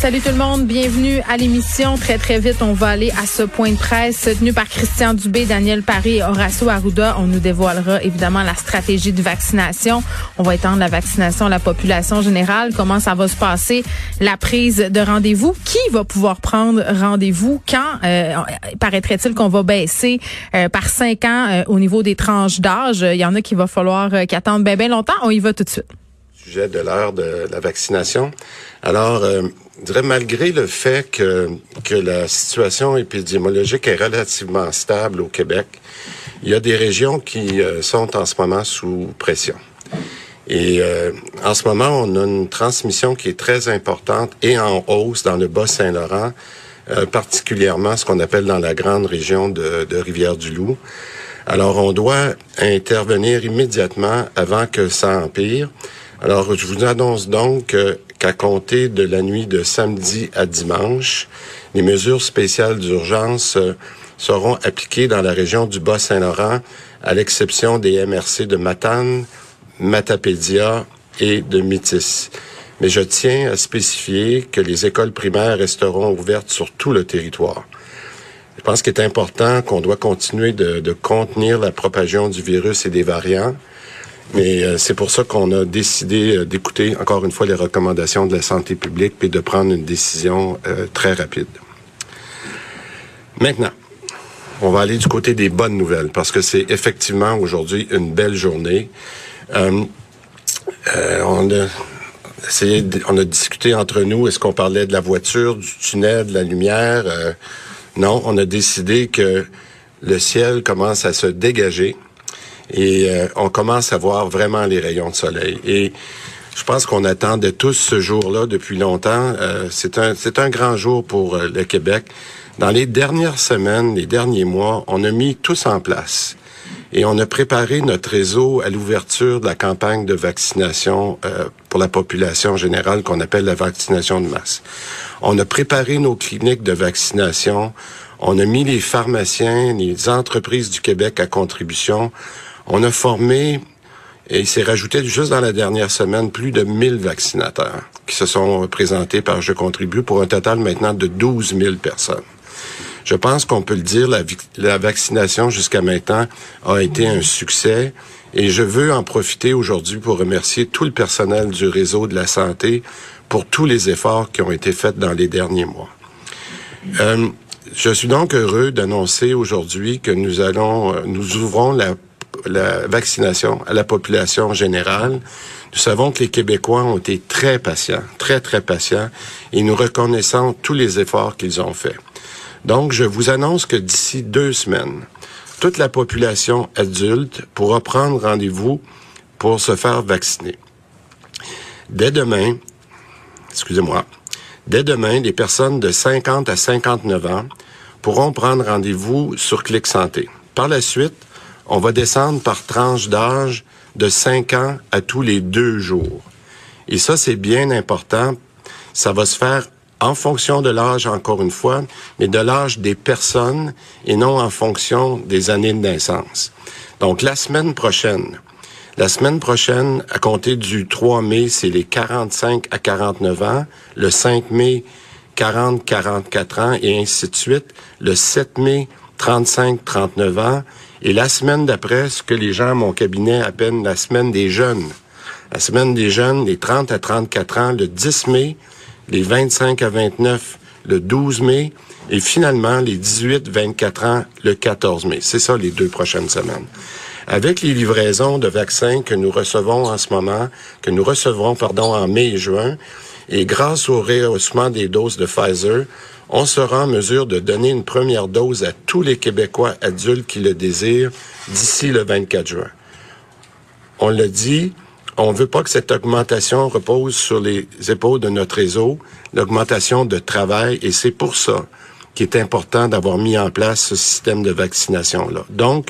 Salut tout le monde, bienvenue à l'émission. Très très vite, on va aller à ce point de presse tenu par Christian Dubé, Daniel Paris et Horacio Arruda. On nous dévoilera évidemment la stratégie de vaccination. On va étendre la vaccination à la population générale. Comment ça va se passer? La prise de rendez-vous. Qui va pouvoir prendre rendez-vous? Quand euh, paraîtrait-il qu'on va baisser euh, par cinq ans euh, au niveau des tranches d'âge? Il y en a qui va falloir euh, qu'attendre bien bien longtemps. On y va tout de suite. Sujet de l'heure de la vaccination. Alors je dirais, malgré le fait que, que la situation épidémiologique est relativement stable au Québec, il y a des régions qui euh, sont en ce moment sous pression. Et euh, en ce moment, on a une transmission qui est très importante et en hausse dans le Bas-Saint-Laurent, euh, particulièrement ce qu'on appelle dans la grande région de, de Rivière-du-Loup. Alors, on doit intervenir immédiatement avant que ça empire. Alors, je vous annonce donc qu'à compter de la nuit de samedi à dimanche, les mesures spéciales d'urgence euh, seront appliquées dans la région du Bas-Saint-Laurent, à l'exception des MRC de Matane, Matapédia et de Métis. Mais je tiens à spécifier que les écoles primaires resteront ouvertes sur tout le territoire. Je pense qu'il est important qu'on doit continuer de, de contenir la propagation du virus et des variants. Mais euh, c'est pour ça qu'on a décidé euh, d'écouter encore une fois les recommandations de la santé publique et de prendre une décision euh, très rapide. Maintenant, on va aller du côté des bonnes nouvelles parce que c'est effectivement aujourd'hui une belle journée. on a essayé, on a discuté entre nous. Est-ce qu'on parlait de la voiture, du tunnel, de la lumière? Non, on a décidé que le ciel commence à se dégager et euh, on commence à voir vraiment les rayons de soleil. Et je pense qu'on attendait tous ce jour-là depuis longtemps. Euh, c'est un c'est un grand jour pour euh, le Québec. Dans les dernières semaines, les derniers mois, on a mis tous en place et on a préparé notre réseau à l'ouverture de la campagne de vaccination pour la population générale qu'on appelle la vaccination de masse. On a préparé nos cliniques de vaccination. On a mis les pharmaciens, les entreprises du Québec à contribution. On a formé, et il s'est rajouté juste dans la dernière semaine, plus de 1000 vaccinateurs qui se sont présentés par Je contribue pour un total maintenant de 12 000 personnes. Je pense qu'on peut le dire, la, la vaccination jusqu'à maintenant a été un succès et je veux en profiter aujourd'hui pour remercier tout le personnel du réseau de la santé pour tous les efforts qui ont été faits dans les derniers mois. Euh, je suis donc heureux d'annoncer aujourd'hui que nous allons, euh, nous ouvrons la la vaccination à la population générale. Nous savons que les Québécois ont été très patients, très, très patients, et nous reconnaissons tous les efforts qu'ils ont faits. Donc, je vous annonce que d'ici deux semaines, toute la population adulte pourra prendre rendez-vous pour se faire vacciner. Dès demain, excusez-moi, dès demain, les personnes de 50 à 59 ans pourront prendre rendez-vous sur Clic Santé. Par la suite, on va descendre par tranche d'âge de 5 ans à tous les deux jours. Et ça, c'est bien important. Ça va se faire en fonction de l'âge, encore une fois, mais de l'âge des personnes et non en fonction des années de naissance. Donc, la semaine prochaine, la semaine prochaine, à compter du 3 mai, c'est les 45 à 49 ans. Le 5 mai, 40-44 ans et ainsi de suite. Le 7 mai, 35-39 ans. Et la semaine d'après, ce que les gens à mon cabinet appellent la semaine des jeunes. La semaine des jeunes, les 30 à 34 ans, le 10 mai, les 25 à 29, le 12 mai, et finalement les 18-24 ans, le 14 mai. C'est ça les deux prochaines semaines. Avec les livraisons de vaccins que nous recevons en ce moment, que nous recevrons, pardon, en mai et juin, et grâce au rehaussement des doses de Pfizer, on sera en mesure de donner une première dose à tous les Québécois adultes qui le désirent d'ici le 24 juin. On le dit, on ne veut pas que cette augmentation repose sur les épaules de notre réseau, l'augmentation de travail, et c'est pour ça qu'il est important d'avoir mis en place ce système de vaccination-là. Donc,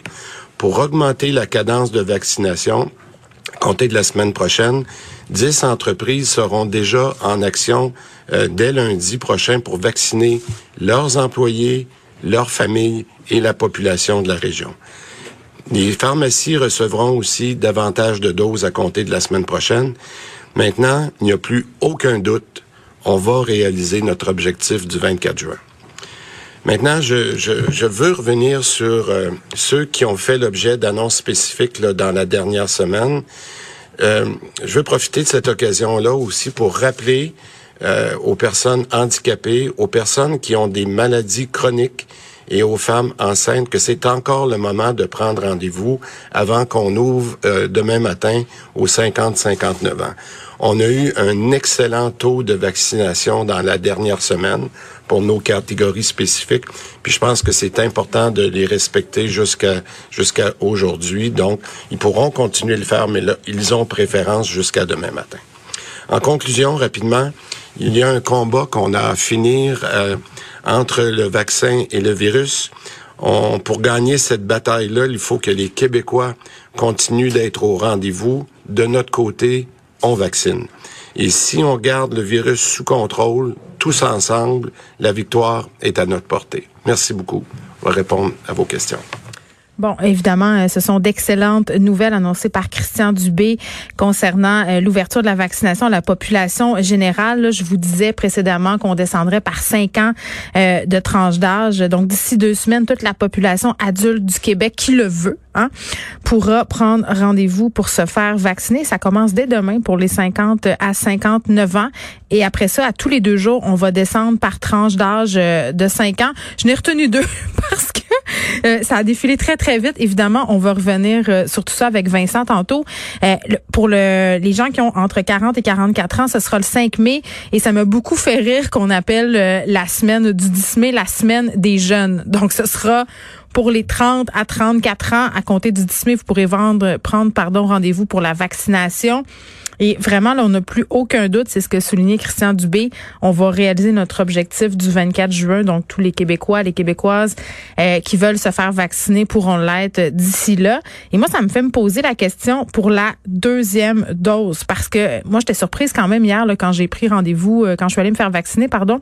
pour augmenter la cadence de vaccination, compter de la semaine prochaine, 10 entreprises seront déjà en action euh, dès lundi prochain pour vacciner leurs employés, leurs familles et la population de la région. Les pharmacies recevront aussi davantage de doses à compter de la semaine prochaine. Maintenant, il n'y a plus aucun doute, on va réaliser notre objectif du 24 juin. Maintenant, je, je, veux revenir sur euh, ceux qui ont fait l'objet d'annonces spécifiques dans la dernière semaine. Euh, je veux profiter de cette occasion-là aussi pour rappeler euh, aux personnes handicapées, aux personnes qui ont des maladies chroniques et aux femmes enceintes que c'est encore le moment de prendre rendez-vous avant qu'on ouvre euh, demain matin aux 50-59 ans. On a eu un excellent taux de vaccination dans la dernière semaine pour nos catégories spécifiques. Puis je pense que c'est important de les respecter jusqu'à jusqu'à aujourd'hui. Donc, ils pourront continuer de le faire, mais là, ils ont préférence jusqu'à demain matin. En conclusion, rapidement, il y a un combat qu'on a à finir euh, entre le vaccin et le virus. On, pour gagner cette bataille-là, il faut que les Québécois continuent d'être au rendez-vous. De notre côté, on vaccine. Et si on garde le virus sous contrôle, tous ensemble, la victoire est à notre portée. Merci beaucoup. On va répondre à vos questions. Bon, évidemment, euh, ce sont d'excellentes nouvelles annoncées par Christian Dubé concernant euh, l'ouverture de la vaccination à la population générale. je vous disais précédemment qu'on descendrait par cinq ans euh, de tranche d'âge. Donc, d'ici deux semaines, toute la population adulte du Québec qui le veut hein, pourra prendre rendez-vous pour se faire vacciner. Ça commence dès demain pour les 50 à 59 ans. Et après ça, à tous les deux jours, on va descendre par tranche d'âge de cinq ans. Je n'ai retenu deux parce que euh, ça a défilé très, très vite. Évidemment, on va revenir euh, sur tout ça avec Vincent tantôt. Euh, pour le, les gens qui ont entre 40 et 44 ans, ce sera le 5 mai. Et ça m'a beaucoup fait rire qu'on appelle la semaine du 10 mai la semaine des jeunes. Donc, ce sera pour les 30 à 34 ans, à compter du 10 mai, vous pourrez vendre, prendre pardon, rendez-vous pour la vaccination. Et vraiment, là, on n'a plus aucun doute, c'est ce que soulignait Christian Dubé. On va réaliser notre objectif du 24 juin. Donc, tous les Québécois, les Québécoises euh, qui veulent se faire vacciner pourront l'être d'ici là. Et moi, ça me fait me poser la question pour la deuxième dose. Parce que moi, j'étais surprise quand même hier là, quand j'ai pris rendez-vous, euh, quand je suis allée me faire vacciner, pardon.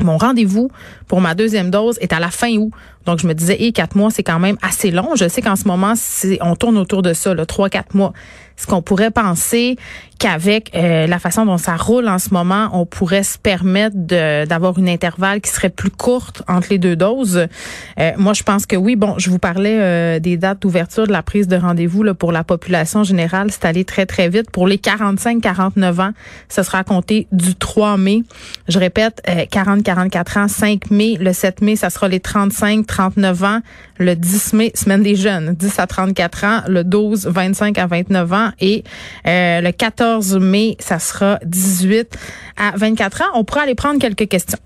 Mon rendez-vous pour ma deuxième dose est à la fin août. Donc, je me disais, et quatre mois, c'est quand même assez long. Je sais qu'en ce moment, on tourne autour de ça, trois, quatre mois. Est-ce qu'on pourrait penser qu'avec euh, la façon dont ça roule en ce moment, on pourrait se permettre d'avoir une intervalle qui serait plus courte entre les deux doses? Euh, moi, je pense que oui. Bon, je vous parlais euh, des dates d'ouverture de la prise de rendez-vous pour la population générale. C'est allé très, très vite. Pour les 45-49 ans, ce sera compté du 3 mai. Je répète, 40-44 ans, 5 mai. Le 7 mai, ça sera les 35 39 ans, le 10 mai, semaine des jeunes, 10 à 34 ans, le 12, 25 à 29 ans et euh, le 14 mai, ça sera 18 à 24 ans. On pourra aller prendre quelques questions.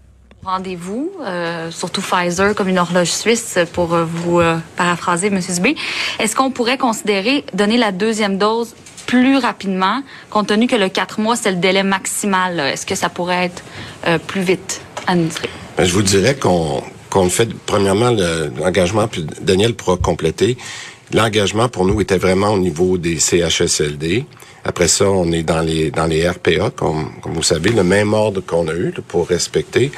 Rendez-vous, euh, surtout Pfizer comme une horloge suisse pour euh, vous paraphraser, M. Zubé. Est-ce qu'on pourrait considérer donner la deuxième dose plus rapidement, compte tenu que le 4 mois, c'est le délai maximal? Est-ce que ça pourrait être plus vite administré? Ben, je vous dirais qu'on qu'on fait, premièrement, l'engagement, puis Daniel pourra compléter. L'engagement pour nous était vraiment au niveau des CHSLD. Après ça, on est dans les dans les RPA, comme, comme vous savez, le même ordre qu'on a eu pour respecter.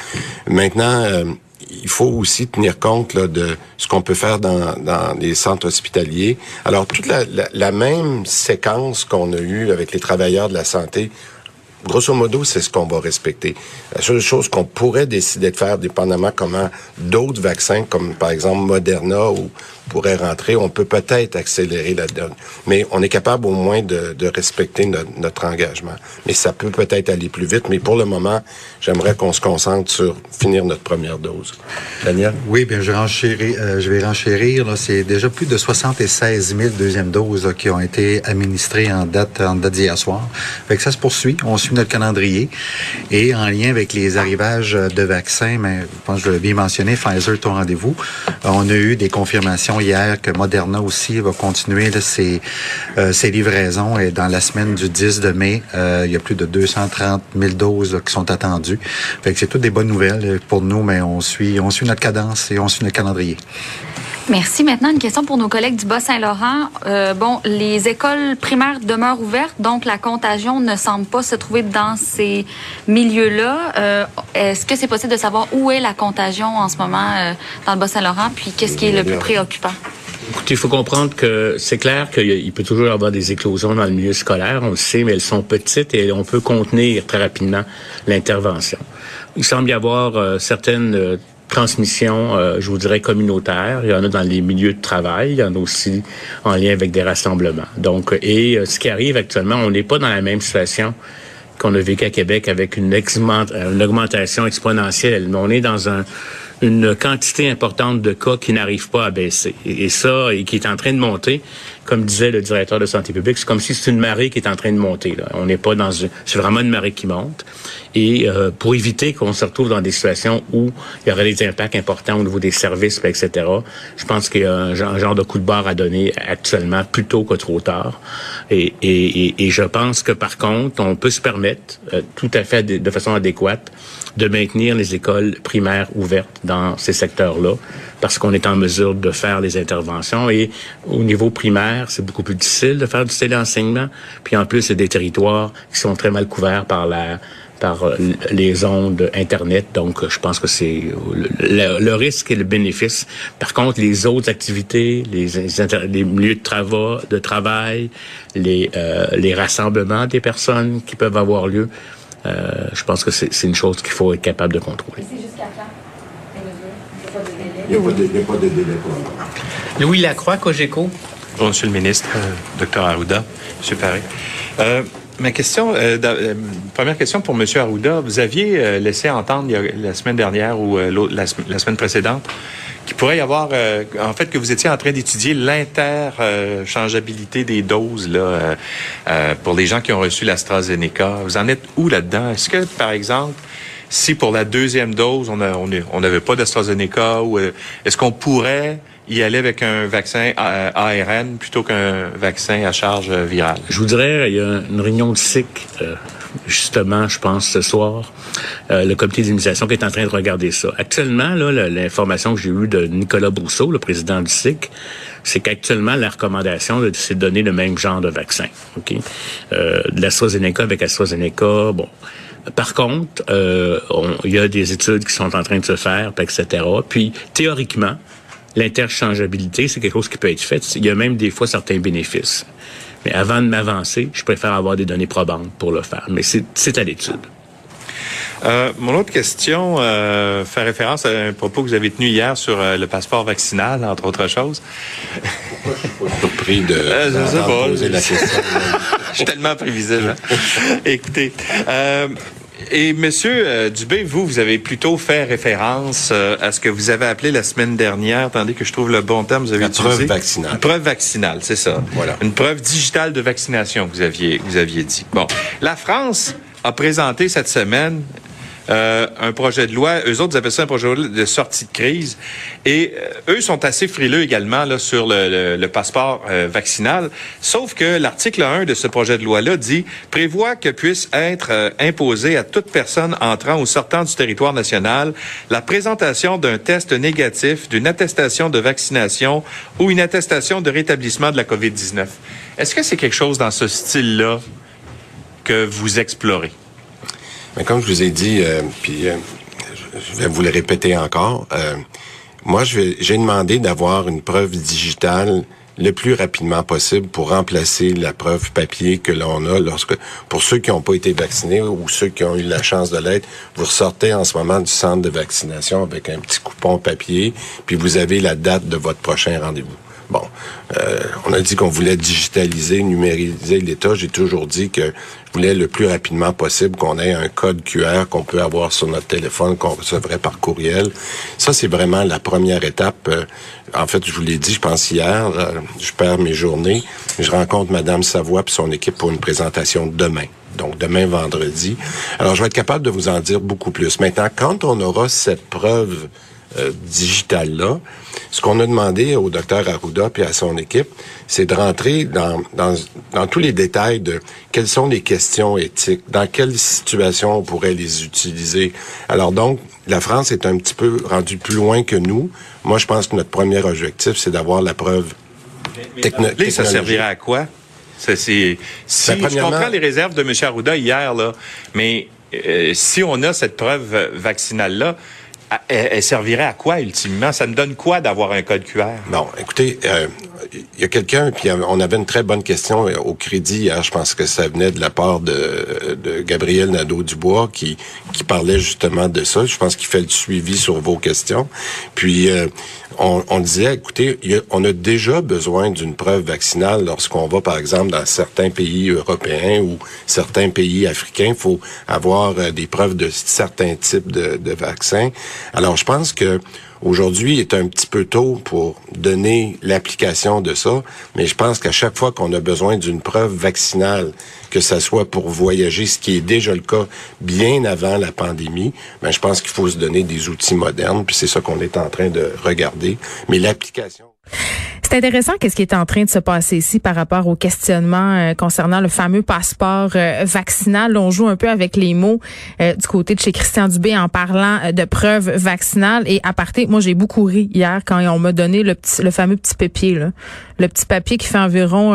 Maintenant, euh, il faut aussi tenir compte là, de ce qu'on peut faire dans, dans les centres hospitaliers. Alors, toute la, la, la même séquence qu'on a eue avec les travailleurs de la santé grosso modo, c'est ce qu'on va respecter. La seule chose qu'on pourrait décider de faire, dépendamment comment d'autres vaccins, comme par exemple Moderna ou pourrait rentrer, on peut peut-être accélérer la donne. Mais on est capable au moins de, respecter notre, engagement. Mais ça peut peut-être aller plus vite. Mais pour le moment, j'aimerais qu'on se concentre sur finir notre première dose. Daniel? Oui, bien, je, euh, je vais renchérir. C'est déjà plus de 76 000 deuxièmes doses qui ont été administrées en date, d'hier soir. Fait ça se poursuit. On suit notre calendrier. Et en lien avec les arrivages de vaccins, mais je pense que je l'ai bien mentionné, Pfizer, ton rendez-vous, on a eu des confirmations hier que Moderna aussi va continuer ses, euh, ses livraisons et dans la semaine du 10 de mai, euh, il y a plus de 230 000 doses qui sont attendues. Fait que c'est toutes des bonnes nouvelles pour nous, mais on suit notre cadence et on suit notre calendrier. Merci. Maintenant, une question pour nos collègues du Bas-Saint-Laurent. Euh, bon, les écoles primaires demeurent ouvertes, donc la contagion ne semble pas se trouver dans ces milieux-là. Euh, Est-ce que c'est possible de savoir où est la contagion en ce moment euh, dans le Bas-Saint-Laurent, puis qu'est-ce qui est le plus préoccupant? Écoutez, il faut comprendre que c'est clair qu'il peut toujours y avoir des éclosions dans le milieu scolaire, on le sait, mais elles sont petites et on peut contenir très rapidement l'intervention. Il semble y avoir euh, certaines euh, transmission, euh, je vous dirais, communautaire. Il y en a dans les milieux de travail, il y en a aussi en lien avec des rassemblements. Donc, et euh, ce qui arrive actuellement, on n'est pas dans la même situation qu'on a vécu à Québec avec une, une augmentation exponentielle. On est dans un, une quantité importante de cas qui n'arrivent pas à baisser. Et, et, ça, et qui est en train de monter, comme disait le directeur de santé publique, c'est comme si c'est une marée qui est en train de monter. Là. On n'est pas dans une... C'est vraiment une marée qui monte. Et euh, pour éviter qu'on se retrouve dans des situations où il y aurait des impacts importants au niveau des services, etc., je pense qu'il y a un genre, de coup de barre à donner actuellement, plutôt que trop tard. Et, et, et, je pense que, par contre, on peut se permettre, euh, tout à fait de façon adéquate, de maintenir les écoles primaires ouvertes dans ces secteurs-là, parce qu'on est en mesure de faire les interventions. Et au niveau primaire, c'est beaucoup plus difficile de faire du téléenseignement. Puis en plus, c'est des territoires qui sont très mal couverts par la par les ondes Internet. Donc, je pense que c'est le, le, risque et le bénéfice. Par contre, les autres activités, les, les milieux de travail, de travail les, euh, les rassemblements des personnes qui peuvent avoir lieu, euh, je pense que c'est une chose qu'il faut être capable de contrôler. C'est jusqu'à quand? Il n'y a, pas de délai pour Louis Lacroix, Cogeco. Monsieur le ministre, euh, Dr Arruda, M. Paré. Euh, ma question, euh, euh, première question pour M. Arruda. Vous aviez laissé entendre la semaine dernière ou la, la, semaine précédente qu'il pourrait y avoir, en fait, que vous étiez en train d'étudier l'interchangeabilité des doses là, pour les gens qui ont reçu l'AstraZeneca. Vous en êtes où là-dedans? Est-ce que, par exemple, si pour la deuxième dose, on n'avait pas d'AstraZeneca, ou est-ce qu'on pourrait y aller avec un vaccin ARN plutôt qu'un vaccin à charge virale? Je vous dirais, il y a une réunion de SIC, euh, justement, je pense, ce soir, euh, le comité d'immunisation qui est en train de regarder ça. Actuellement, l'information que j'ai eue de Nicolas Brousseau, le président du SIC, c'est qu'actuellement, la recommandation, c'est de donner le même genre de vaccin. OK? Euh, de avec AstraZeneca, bon... Par contre, euh, il y a des études qui sont en train de se faire, etc. Puis, théoriquement, l'interchangeabilité, c'est quelque chose qui peut être fait. Il y a même des fois certains bénéfices. Mais avant de m'avancer, je préfère avoir des données probantes pour le faire. Mais c'est à l'étude. Euh, mon autre question euh, fait référence à un propos que vous avez tenu hier sur euh, le passeport vaccinal, entre autres choses. Pourquoi je suis pas surpris de, euh, je sais pas. poser la question? je suis tellement prévisible. Hein? Écoutez, et Monsieur Dubé, vous, vous avez plutôt fait référence euh, à ce que vous avez appelé la semaine dernière, attendez que je trouve le bon terme, vous avez la utilisé. preuve vaccinale. Une preuve vaccinale, c'est ça. Voilà. Une preuve digitale de vaccination, vous aviez, vous aviez dit. Bon, la France a présenté cette semaine euh, un projet de loi. Eux autres, ils appellent ça un projet de, sortie de crise. Et euh, eux sont assez frileux également sur le, passeport euh, vaccinal. Sauf que l'article 1 de ce projet de loi-là dit prévoit que puisse être imposé à toute personne entrant ou sortant du territoire national la présentation d'un test négatif, d'une attestation de vaccination ou une attestation de rétablissement de la COVID-19. Est-ce que c'est quelque chose dans ce style-là que vous explorez? Mais comme je vous ai dit, euh, puis euh, je vais vous le répéter encore, euh, moi, j'ai demandé d'avoir une preuve digitale le plus rapidement possible pour remplacer la preuve papier que l'on a lorsque, pour ceux qui n'ont pas été vaccinés ou ceux qui ont eu la chance de l'être, vous ressortez en ce moment du centre de vaccination avec un petit coupon papier, puis vous avez la date de votre prochain rendez-vous. Bon, euh, on a dit qu'on voulait digitaliser, numériser l'État. J'ai toujours dit que je voulais le plus rapidement possible qu'on ait un code QR qu'on peut avoir sur notre téléphone, qu'on recevrait par courriel. Ça, c'est vraiment la première étape. Euh, en fait, je vous l'ai dit, je pense hier, euh, je perds mes journées. Je rencontre Madame Savoie et son équipe pour une présentation demain. Donc, demain, vendredi. Alors, je vais être capable de vous en dire beaucoup plus. Maintenant, quand on aura cette preuve digitale-là, ce qu'on a demandé au docteur Arruda puis à son équipe, c'est de rentrer dans, dans, dans tous les détails de quelles sont les questions éthiques, dans quelles situations on pourrait les utiliser. Alors donc, la France est un petit peu rendue plus loin que nous. Moi, je pense que notre premier objectif, c'est d'avoir la preuve technologique. Ça servirait à quoi? Ça, c'est, si, ben, je comprends les réserves de M. Arruda hier, là, mais euh, si on a cette preuve vaccinale-là, elle, servirait à quoi ultimement? Ça me donne quoi d'avoir un code QR? Non, écoutez, euh, il y a quelqu'un, puis on avait une très bonne question euh, au crédit hier, je pense que ça venait de la part de, de Gabriel Nadeau-Dubois qui, qui parlait justement de ça. Je pense qu'il fait le suivi sur vos questions. Puis on, on, disait, écoutez, on a déjà besoin d'une preuve vaccinale lorsqu'on va, par exemple, dans certains pays européens ou certains pays africains. Il faut avoir euh, des preuves de certains types de, de vaccins. Alors, je pense que Aujourd'hui, il est un petit peu tôt pour donner l'application de ça, mais je pense qu'à chaque fois qu'on a besoin d'une preuve vaccinale, que ça soit pour voyager, ce qui est déjà le cas bien avant la pandémie, ben, je pense qu'il faut se donner des outils modernes, puis c'est ça qu'on est en train de regarder. Mais l'application... C'est intéressant qu'est-ce qui est en train de se passer ici par rapport au questionnement euh, concernant le fameux passeport euh, vaccinal. On joue un peu avec les mots euh, du côté de chez Christian Dubé en parlant de preuves vaccinales. Et à partir, moi j'ai beaucoup ri hier quand on m'a donné le petit, le fameux petit papier, là. le petit papier qui fait environ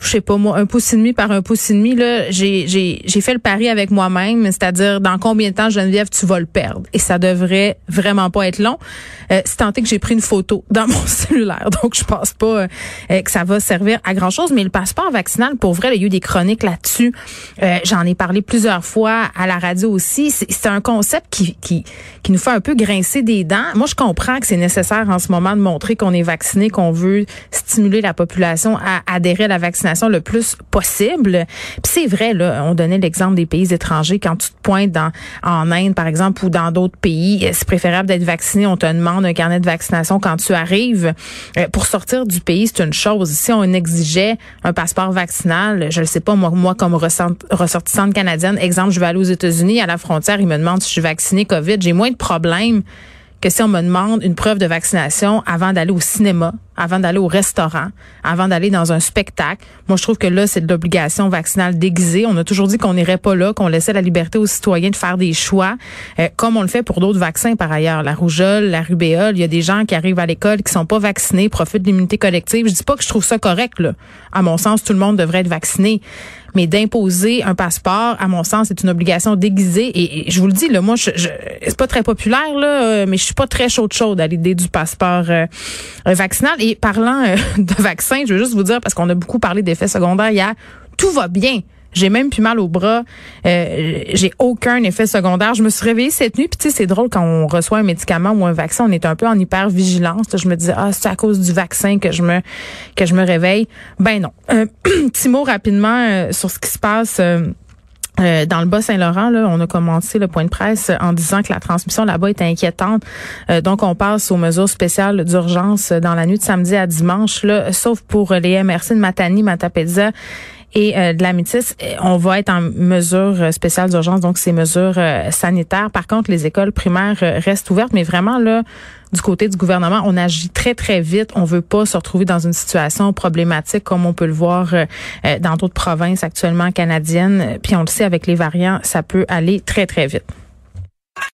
je sais pas moi, un pouce et demi par un pouce et demi, là, j'ai, j'ai, j'ai fait le pari avec moi-même, c'est-à-dire dans combien de temps, Geneviève, tu vas le perdre. Et ça devrait vraiment pas être long. Euh, c'est tenté que j'ai pris une photo dans mon cellulaire, donc je pense pas euh, que ça va servir à grand-chose. Mais le passeport vaccinal, pour vrai, il y a eu des chroniques là-dessus. Euh, j'en ai parlé plusieurs fois à la radio aussi. C'est, un concept qui, qui, qui nous fait un peu grincer des dents. Moi, je comprends que c'est nécessaire en ce moment de montrer qu'on est vacciné, qu'on veut stimuler la population à adhérer à la vaccination le plus possible. Puis c'est vrai, là, on donnait l'exemple des pays étrangers. Quand tu te pointes en Inde, par exemple, ou dans d'autres pays, c'est préférable d'être vacciné. On te demande un carnet de vaccination quand tu arrives. Euh, pour sortir du pays, c'est une chose. Si on exigeait un passeport vaccinal, je ne sais pas, moi, moi comme ressortissante canadienne, exemple, je vais aller aux États-Unis, à la frontière, ils me demandent si je suis vacciné COVID. J'ai moins de problèmes que si on me demande une preuve de vaccination avant d'aller au cinéma, avant d'aller au restaurant, avant d'aller dans un spectacle. Moi, je trouve que là, c'est de l'obligation vaccinale déguisée. On a toujours dit qu'on n'irait pas là, qu'on laissait la liberté aux citoyens de faire des choix, euh, comme on le fait pour d'autres vaccins par ailleurs. La rougeole, la rubéole, il y a des gens qui arrivent à l'école qui sont pas vaccinés, profitent de l'immunité collective. Je dis pas que je trouve ça correct, là. À mon sens, tout le monde devrait être vacciné. Mais d'imposer un passeport, à mon sens, c'est une obligation déguisée. Et, je vous le dis, là, moi, je, je c'est pas très populaire, là, euh, mais je suis pas très chaude chaude à l'idée du passeport euh, vaccinal. Et parlant euh, de vaccins, je veux juste vous dire, parce qu'on a beaucoup parlé d'effets secondaires hier, tout va bien. J'ai même plus mal au bras. Euh, j'ai aucun effet secondaire. Je me suis réveillée cette nuit. Puis tu sais, c'est drôle quand on reçoit un médicament ou un vaccin, on est un peu en hyper vigilance. Je me dis ah c'est à cause du vaccin que je me que je me réveille. Ben non. Petit mot rapidement euh, sur ce qui se passe. Euh, dans le Bas-Saint-Laurent, on a commencé le point de presse en disant que la transmission là-bas est inquiétante. Euh, donc, on passe aux mesures spéciales d'urgence dans la nuit de samedi à dimanche, là, sauf pour les MRC de Matani, Matapédia et euh, de la métisse, on va être en mesure spéciale d'urgence, donc ces mesures sanitaires. Par contre, les écoles primaires restent ouvertes, mais vraiment là, du côté du gouvernement, on agit très, très vite. On veut pas se retrouver dans une situation problématique comme on peut le voir euh, dans d'autres provinces actuellement canadiennes. Puis on le sait, avec les variants, ça peut aller très, très vite.